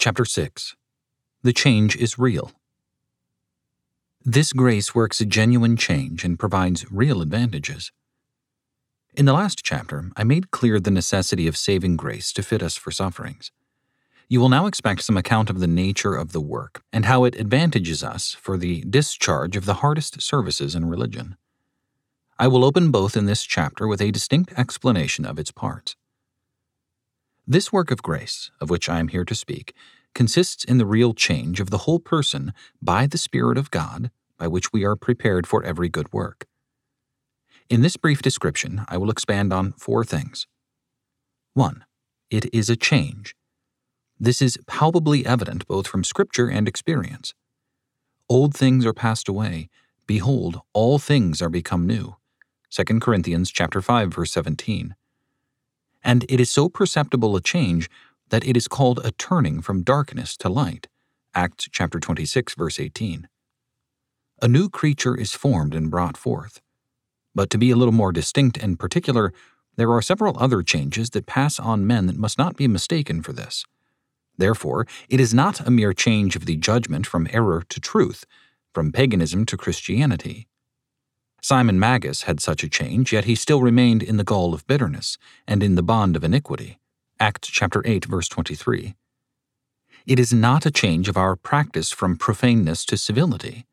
Chapter 6 The Change is Real. This grace works a genuine change and provides real advantages. In the last chapter, I made clear the necessity of saving grace to fit us for sufferings. You will now expect some account of the nature of the work and how it advantages us for the discharge of the hardest services in religion. I will open both in this chapter with a distinct explanation of its parts. This work of grace, of which I am here to speak, consists in the real change of the whole person by the Spirit of God, by which we are prepared for every good work. In this brief description, I will expand on four things. 1. It is a change. This is palpably evident both from Scripture and experience. Old things are passed away; behold, all things are become new. 2 Corinthians chapter 5 verse 17. And it is so perceptible a change that it is called a turning from darkness to light. Acts chapter 26 verse 18. A new creature is formed and brought forth. But to be a little more distinct and particular, there are several other changes that pass on men that must not be mistaken for this. Therefore, it is not a mere change of the judgment from error to truth, from paganism to Christianity. Simon Magus had such a change, yet he still remained in the gall of bitterness and in the bond of iniquity. Acts chapter 8 verse 23. It is not a change of our practice from profaneness to civility.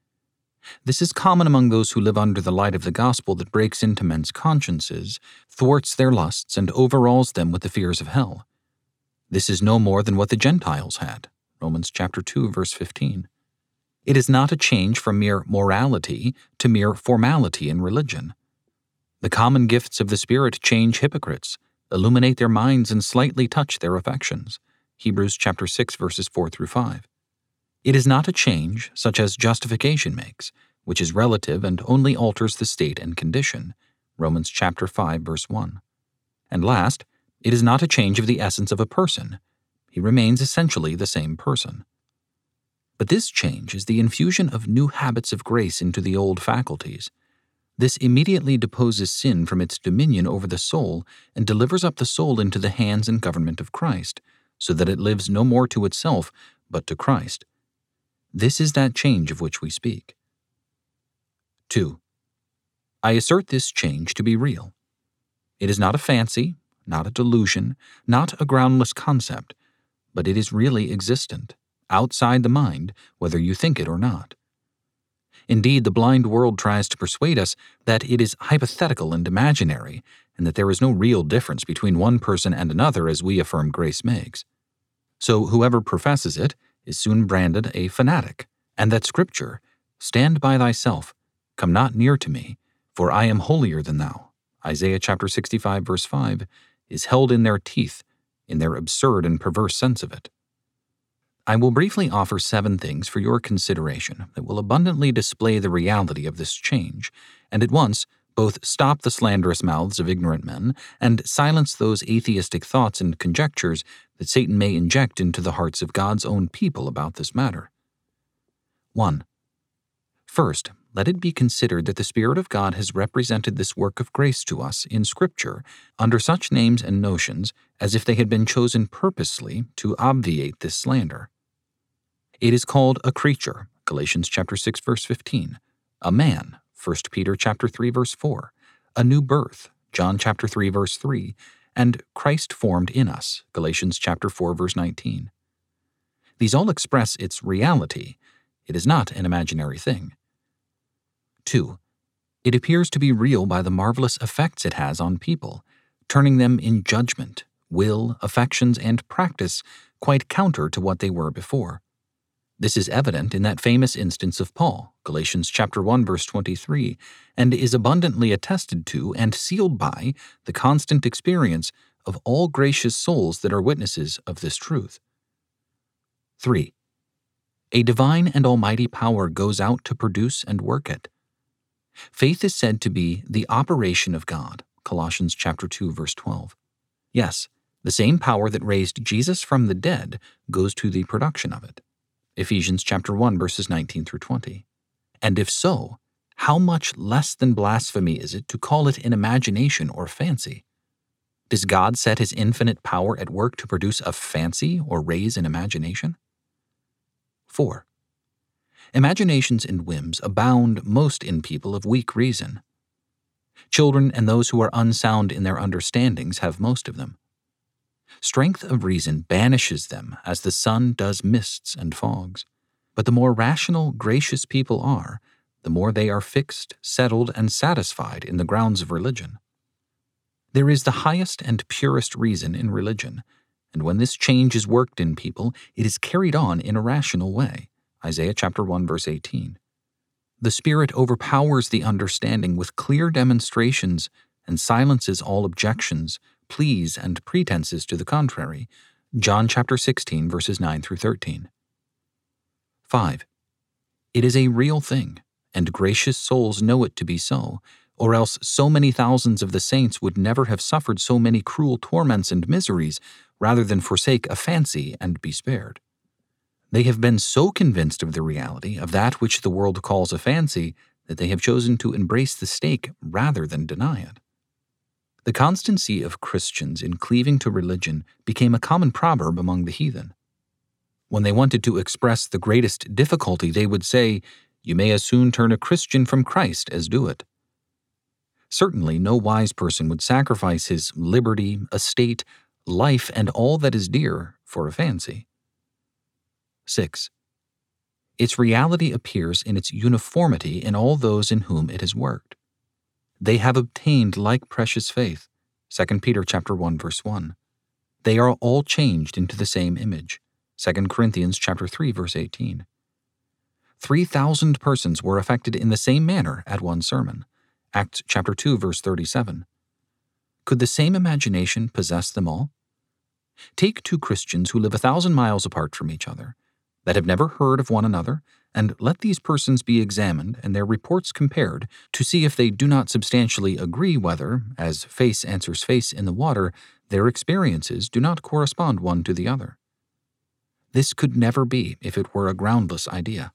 This is common among those who live under the light of the gospel that breaks into men's consciences, thwarts their lusts, and overawes them with the fears of hell. This is no more than what the Gentiles had. Romans chapter 2 verse 15. It is not a change from mere morality to mere formality in religion. The common gifts of the Spirit change hypocrites, illuminate their minds, and slightly touch their affections. Hebrews chapter 6 verses 4 through 5. It is not a change such as justification makes, which is relative and only alters the state and condition. Romans chapter 5 verse 1. And last, it is not a change of the essence of a person. He remains essentially the same person. But this change is the infusion of new habits of grace into the old faculties. This immediately deposes sin from its dominion over the soul and delivers up the soul into the hands and government of Christ, so that it lives no more to itself, but to Christ. This is that change of which we speak. 2. I assert this change to be real. It is not a fancy, not a delusion, not a groundless concept, but it is really existent, outside the mind, whether you think it or not. Indeed, the blind world tries to persuade us that it is hypothetical and imaginary, and that there is no real difference between one person and another as we affirm grace makes. So whoever professes it is soon branded a fanatic, and that Scripture, Stand by thyself, come not near to me, for I am holier than thou, Isaiah chapter 65 verse 5, is held in their teeth, in their absurd and perverse sense of it. I will briefly offer seven things for your consideration that will abundantly display the reality of this change, and at once both stop the slanderous mouths of ignorant men and silence those atheistic thoughts and conjectures that Satan may inject into the hearts of God's own people about this matter. 1. First, let it be considered that the Spirit of God has represented this work of grace to us in Scripture under such names and notions as if they had been chosen purposely to obviate this slander. It is called a creature, Galatians chapter 6 verse 15, a man, 1 Peter chapter 3 verse 4, a new birth, John chapter 3 verse 3, and Christ formed in us, Galatians chapter 4 verse 19. These all express its reality. It is not an imaginary thing. 2. It appears to be real by the marvelous effects it has on people, turning them in judgment, will, affections, and practice quite counter to what they were before. This is evident in that famous instance of Paul, Galatians chapter 1 verse 23, and is abundantly attested to and sealed by the constant experience of all gracious souls that are witnesses of this truth. 3. A divine and almighty power goes out to produce and work it. Faith is said to be the operation of God, Colossians chapter 2 verse 12. Yes, the same power that raised Jesus from the dead goes to the production of it. Ephesians chapter 1 verses 19 through 20. And if so, how much less than blasphemy is it to call it an imagination or fancy? Does God set his infinite power at work to produce a fancy or raise an imagination? 4. Imaginations and whims abound most in people of weak reason. Children and those who are unsound in their understandings have most of them. Strength of reason banishes them as the sun does mists and fogs. But the more rational, gracious people are, the more they are fixed, settled, and satisfied in the grounds of religion. There is the highest and purest reason in religion, and when this change is worked in people, it is carried on in a rational way. Isaiah chapter 1 verse 18. The Spirit overpowers the understanding with clear demonstrations and silences all objections, pleas, and pretenses to the contrary. John chapter 16 verses 9 through 13. 5. It is a real thing, and gracious souls know it to be so, or else so many thousands of the saints would never have suffered so many cruel torments and miseries rather than forsake a fancy and be spared. They have been so convinced of the reality of that which the world calls a fancy that they have chosen to embrace the stake rather than deny it. The constancy of Christians in cleaving to religion became a common proverb among the heathen. When they wanted to express the greatest difficulty, they would say, You may as soon turn a Christian from Christ as do it. Certainly, no wise person would sacrifice his liberty, estate, life, and all that is dear for a fancy. 6. Its reality appears in its uniformity in all those in whom it has worked. They have obtained like precious faith. 2 Peter chapter 1 verse 1. They are all changed into the same image. 2 Corinthians chapter 3 verse 18. 3,000 persons were affected in the same manner at one sermon. Acts chapter 2 verse 37. Could the same imagination possess them all? Take two Christians who live a thousand miles apart from each other that have never heard of one another, and let these persons be examined and their reports compared to see if they do not substantially agree whether, as face answers face in the water, their experiences do not correspond one to the other. This could never be if it were a groundless idea.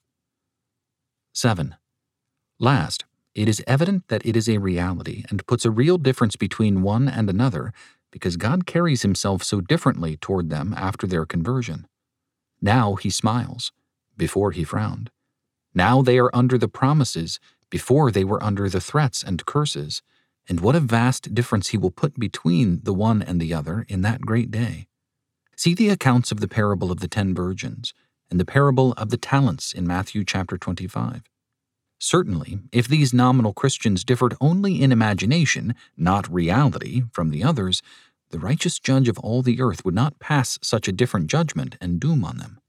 7. Last, it is evident that it is a reality and puts a real difference between one and another because God carries himself so differently toward them after their conversion. Now he smiles, before he frowned. Now they are under the promises, before they were under the threats and curses. And what a vast difference he will put between the one and the other in that great day. See the accounts of the parable of the ten virgins and the parable of the talents in Matthew chapter 25. Certainly, if these nominal Christians differed only in imagination, not reality, from the others, the righteous judge of all the earth would not pass such a different judgment and doom on them.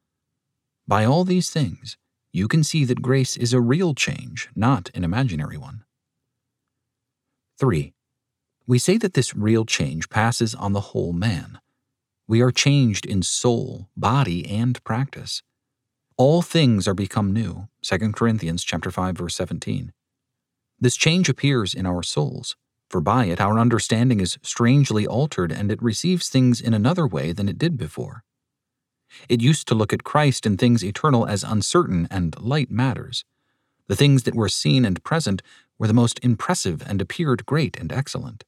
By all these things, you can see that grace is a real change, not an imaginary one. 3. We say that this real change passes on the whole man. We are changed in soul, body, and practice. All things are become new. 2 Corinthians chapter 5 verse 17. This change appears in our souls for by it our understanding is strangely altered and it receives things in another way than it did before. It used to look at Christ and things eternal as uncertain and light matters. The things that were seen and present were the most impressive and appeared great and excellent.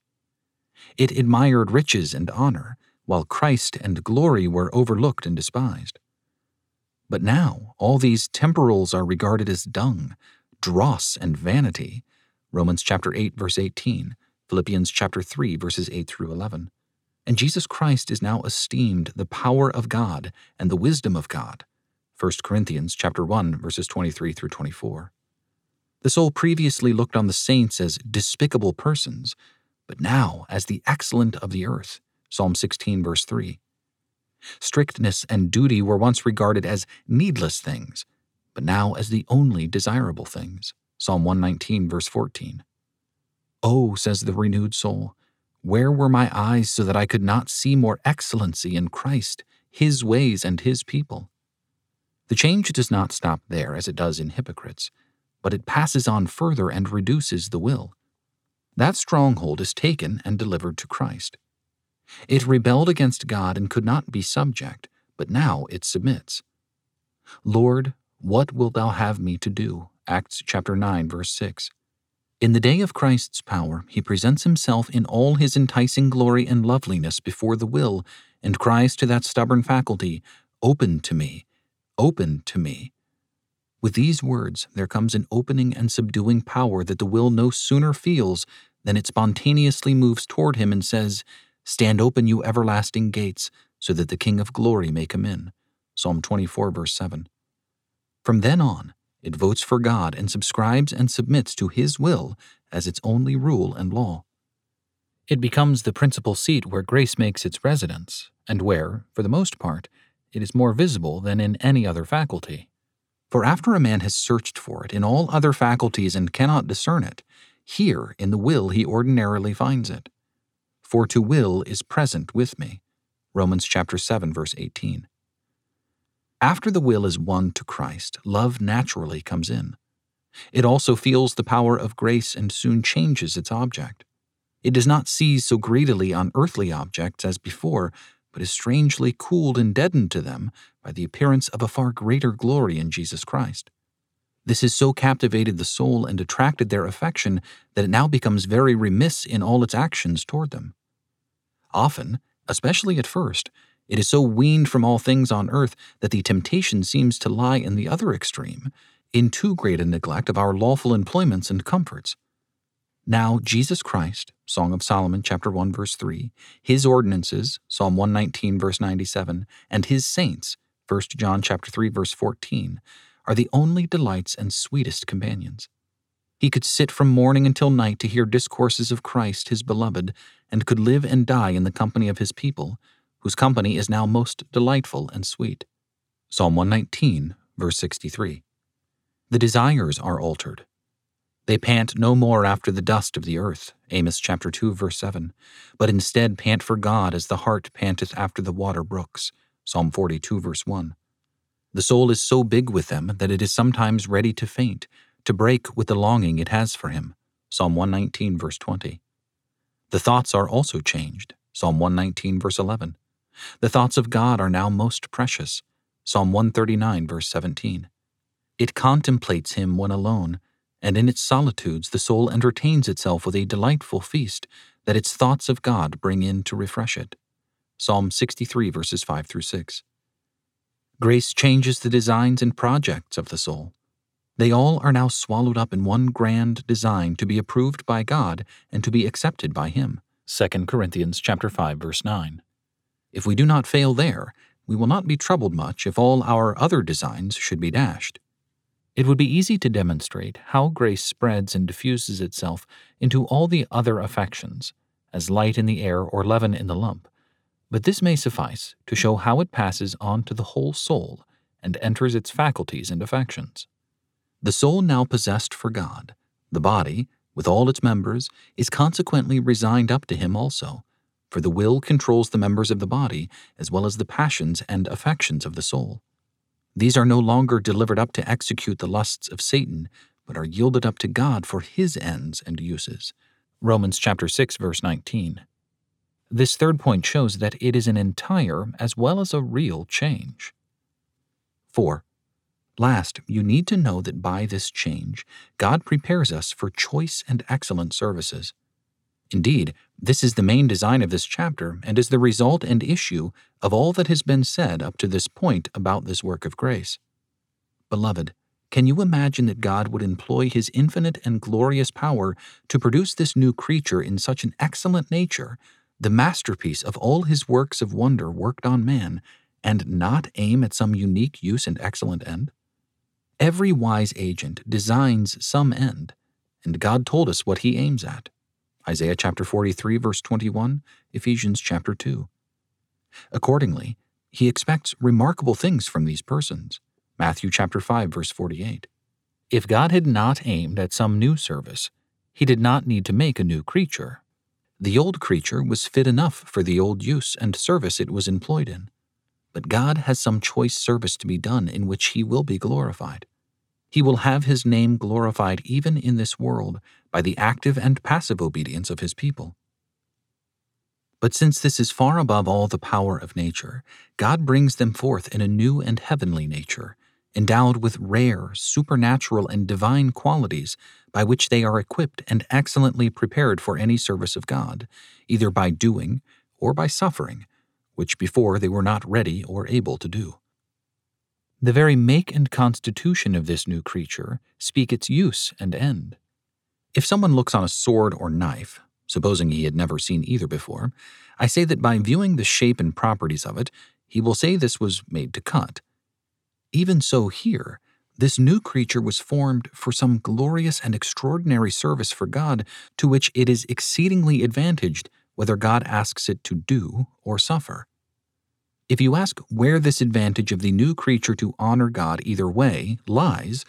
It admired riches and honor, while Christ and glory were overlooked and despised. But now all these temporals are regarded as dung, dross, and vanity. Romans chapter 8 verse 18 Philippians chapter 3 verses 8 through 11. And Jesus Christ is now esteemed the power of God and the wisdom of God. 1 Corinthians chapter 1 verses 23 through 24. The soul previously looked on the saints as despicable persons, but now as the excellent of the earth. Psalm 16 verse 3. Strictness and duty were once regarded as needless things, but now as the only desirable things. Psalm 119 verse 14. Oh, says the renewed soul, where were my eyes so that I could not see more excellency in Christ, His ways, and His people? The change does not stop there as it does in hypocrites, but it passes on further and reduces the will. That stronghold is taken and delivered to Christ. It rebelled against God and could not be subject, but now it submits. Lord, what wilt thou have me to do? Acts chapter 9 verse 6. In the day of Christ's power, he presents himself in all his enticing glory and loveliness before the will, and cries to that stubborn faculty, Open to me, open to me. With these words, there comes an opening and subduing power that the will no sooner feels than it spontaneously moves toward him and says, Stand open, you everlasting gates, so that the King of glory may come in. Psalm 24, verse 7. From then on, it votes for God and subscribes and submits to His will as its only rule and law. It becomes the principal seat where grace makes its residence, and where, for the most part, it is more visible than in any other faculty. For after a man has searched for it in all other faculties and cannot discern it, here in the will he ordinarily finds it. For to will is present with me. Romans chapter 7 verse 18. After the will is won to Christ, love naturally comes in. It also feels the power of grace and soon changes its object. It does not seize so greedily on earthly objects as before, but is strangely cooled and deadened to them by the appearance of a far greater glory in Jesus Christ. This has so captivated the soul and attracted their affection that it now becomes very remiss in all its actions toward them. Often, especially at first, it is so weaned from all things on earth that the temptation seems to lie in the other extreme, in too great a neglect of our lawful employments and comforts. Now Jesus Christ, Song of Solomon chapter 1 verse 3, his ordinances, Psalm 119 verse 97, and his saints, 1 John chapter 3 verse 14, are the only delights and sweetest companions. He could sit from morning until night to hear discourses of Christ, his beloved, and could live and die in the company of his people, whose company is now most delightful and sweet. Psalm 119, verse 63. The desires are altered. They pant no more after the dust of the earth, Amos chapter 2, verse 7, but instead pant for God as the hart panteth after the water brooks, Psalm 42, verse 1. The soul is so big with them that it is sometimes ready to faint, to break with the longing it has for him, Psalm 119, verse 20. The thoughts are also changed, Psalm 119, verse 11. The thoughts of God are now most precious. Psalm 139, verse 17. It contemplates Him when alone, and in its solitudes the soul entertains itself with a delightful feast that its thoughts of God bring in to refresh it. Psalm 63, verses 5 through 6. Grace changes the designs and projects of the soul. They all are now swallowed up in one grand design to be approved by God and to be accepted by Him. 2 Corinthians chapter 5, verse 9. If we do not fail there, we will not be troubled much if all our other designs should be dashed. It would be easy to demonstrate how grace spreads and diffuses itself into all the other affections, as light in the air or leaven in the lump, but this may suffice to show how it passes on to the whole soul and enters its faculties and affections. The soul now possessed for God, the body, with all its members, is consequently resigned up to Him also, for the will controls the members of the body as well as the passions and affections of the soul. These are no longer delivered up to execute the lusts of Satan, but are yielded up to God for his ends and uses. Romans chapter 6 verse 19. This third point shows that it is an entire as well as a real change. 4. Last, you need to know that by this change, God prepares us for choice and excellent services. Indeed, this is the main design of this chapter and is the result and issue of all that has been said up to this point about this work of grace. Beloved, can you imagine that God would employ His infinite and glorious power to produce this new creature in such an excellent nature, the masterpiece of all His works of wonder worked on man, and not aim at some unique use and excellent end? Every wise agent designs some end, and God told us what He aims at. Isaiah chapter 43 verse 21, Ephesians chapter 2. Accordingly, he expects remarkable things from these persons. Matthew chapter 5 verse 48. If God had not aimed at some new service, he did not need to make a new creature. The old creature was fit enough for the old use and service it was employed in. But God has some choice service to be done in which he will be glorified. He will have his name glorified even in this world by the active and passive obedience of his people. But since this is far above all the power of nature, God brings them forth in a new and heavenly nature, endowed with rare, supernatural, and divine qualities by which they are equipped and excellently prepared for any service of God, either by doing or by suffering, which before they were not ready or able to do. The very make and constitution of this new creature speak its use and end. If someone looks on a sword or knife, supposing he had never seen either before, I say that by viewing the shape and properties of it, he will say this was made to cut. Even so, here, this new creature was formed for some glorious and extraordinary service for God to which it is exceedingly advantaged whether God asks it to do or suffer. If you ask where this advantage of the new creature to honor God either way lies,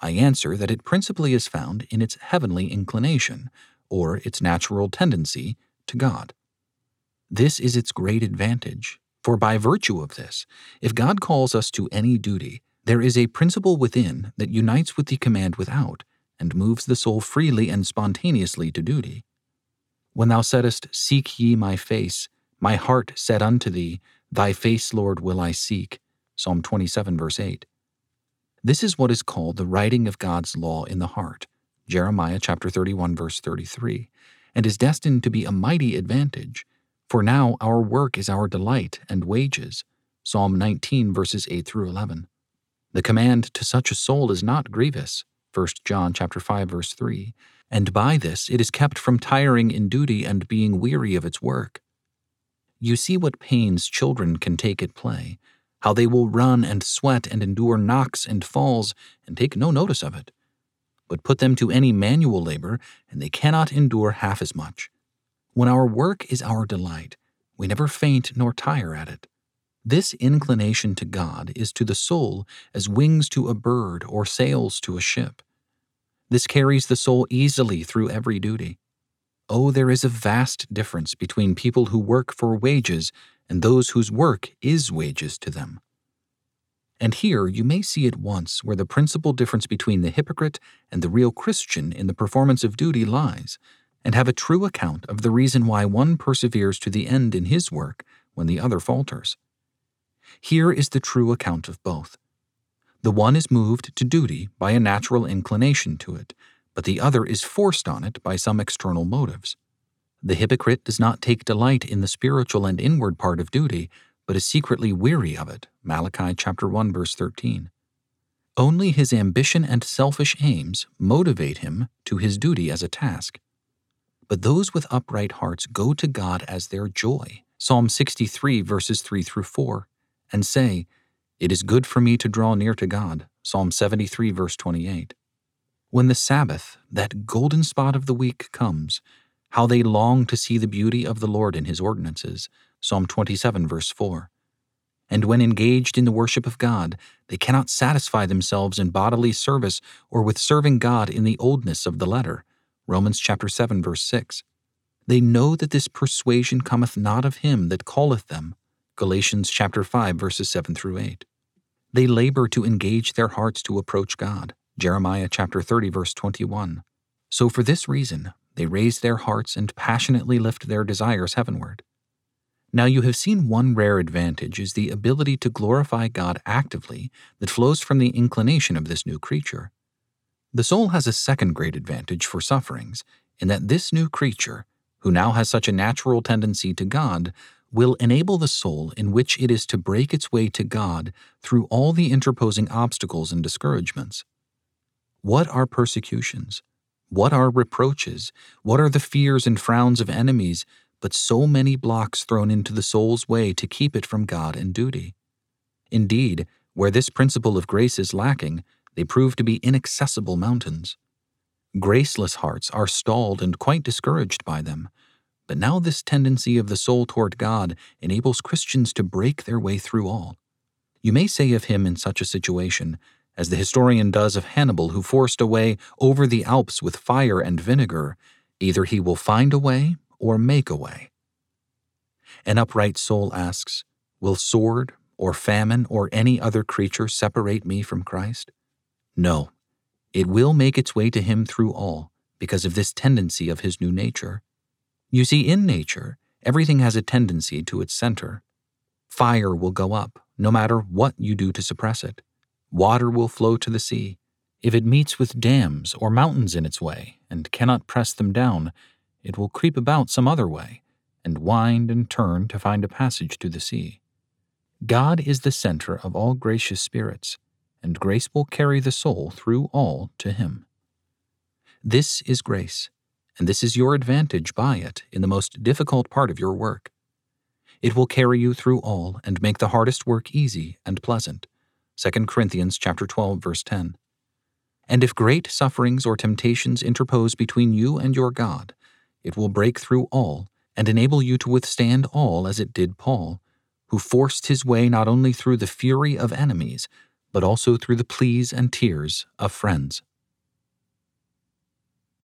I answer that it principally is found in its heavenly inclination, or its natural tendency, to God. This is its great advantage, for by virtue of this, if God calls us to any duty, there is a principle within that unites with the command without, and moves the soul freely and spontaneously to duty. When thou saidst, Seek ye my face, my heart said unto thee, Thy face, Lord, will I seek. Psalm 27, verse 8. This is what is called the writing of God's law in the heart, Jeremiah chapter 31, verse 33, and is destined to be a mighty advantage. For now our work is our delight and wages. Psalm 19, verses 8 through 11. The command to such a soul is not grievous. 1 John chapter 5, verse 3. And by this it is kept from tiring in duty and being weary of its work. You see what pains children can take at play, how they will run and sweat and endure knocks and falls and take no notice of it. But put them to any manual labor, and they cannot endure half as much. When our work is our delight, we never faint nor tire at it. This inclination to God is to the soul as wings to a bird or sails to a ship. This carries the soul easily through every duty. Oh, there is a vast difference between people who work for wages and those whose work is wages to them. And here you may see at once where the principal difference between the hypocrite and the real Christian in the performance of duty lies, and have a true account of the reason why one perseveres to the end in his work when the other falters. Here is the true account of both. The one is moved to duty by a natural inclination to it, but the other is forced on it by some external motives. The hypocrite does not take delight in the spiritual and inward part of duty, but is secretly weary of it. Malachi chapter 1 verse 13. Only his ambition and selfish aims motivate him to his duty as a task. But those with upright hearts go to God as their joy. Psalm 63 verses 3 through 4, and say, It is good for me to draw near to God. Psalm 73 verse 28. When the Sabbath, that golden spot of the week, comes, how they long to see the beauty of the Lord in his ordinances. Psalm 27, verse 4. And when engaged in the worship of God, they cannot satisfy themselves in bodily service or with serving God in the oldness of the letter. Romans chapter 7, verse 6. They know that this persuasion cometh not of him that calleth them. Galatians chapter 5, verses 7 through 8. They labor to engage their hearts to approach God. Jeremiah chapter 30 verse 21. So for this reason they raise their hearts and passionately lift their desires heavenward. Now you have seen one rare advantage is the ability to glorify God actively that flows from the inclination of this new creature. The soul has a second great advantage for sufferings in that this new creature, who now has such a natural tendency to God, will enable the soul in which it is to break its way to God through all the interposing obstacles and discouragements. What are persecutions? What are reproaches? What are the fears and frowns of enemies, but so many blocks thrown into the soul's way to keep it from God and duty? Indeed, where this principle of grace is lacking, they prove to be inaccessible mountains. Graceless hearts are stalled and quite discouraged by them. But now this tendency of the soul toward God enables Christians to break their way through all. You may say of him in such a situation, as the historian does of Hannibal, who forced a way over the Alps with fire and vinegar, either he will find a way or make a way. An upright soul asks, Will sword or famine or any other creature separate me from Christ? No, it will make its way to him through all, because of this tendency of his new nature. You see, in nature, everything has a tendency to its center. Fire will go up, no matter what you do to suppress it. Water will flow to the sea. If it meets with dams or mountains in its way, and cannot press them down, it will creep about some other way, and wind and turn to find a passage to the sea. God is the center of all gracious spirits, and grace will carry the soul through all to Him. This is grace, and this is your advantage by it in the most difficult part of your work. It will carry you through all and make the hardest work easy and pleasant. 2 Corinthians chapter 12 verse 10. And if great sufferings or temptations interpose between you and your God, it will break through all and enable you to withstand all as it did Paul, who forced his way not only through the fury of enemies, but also through the pleas and tears of friends.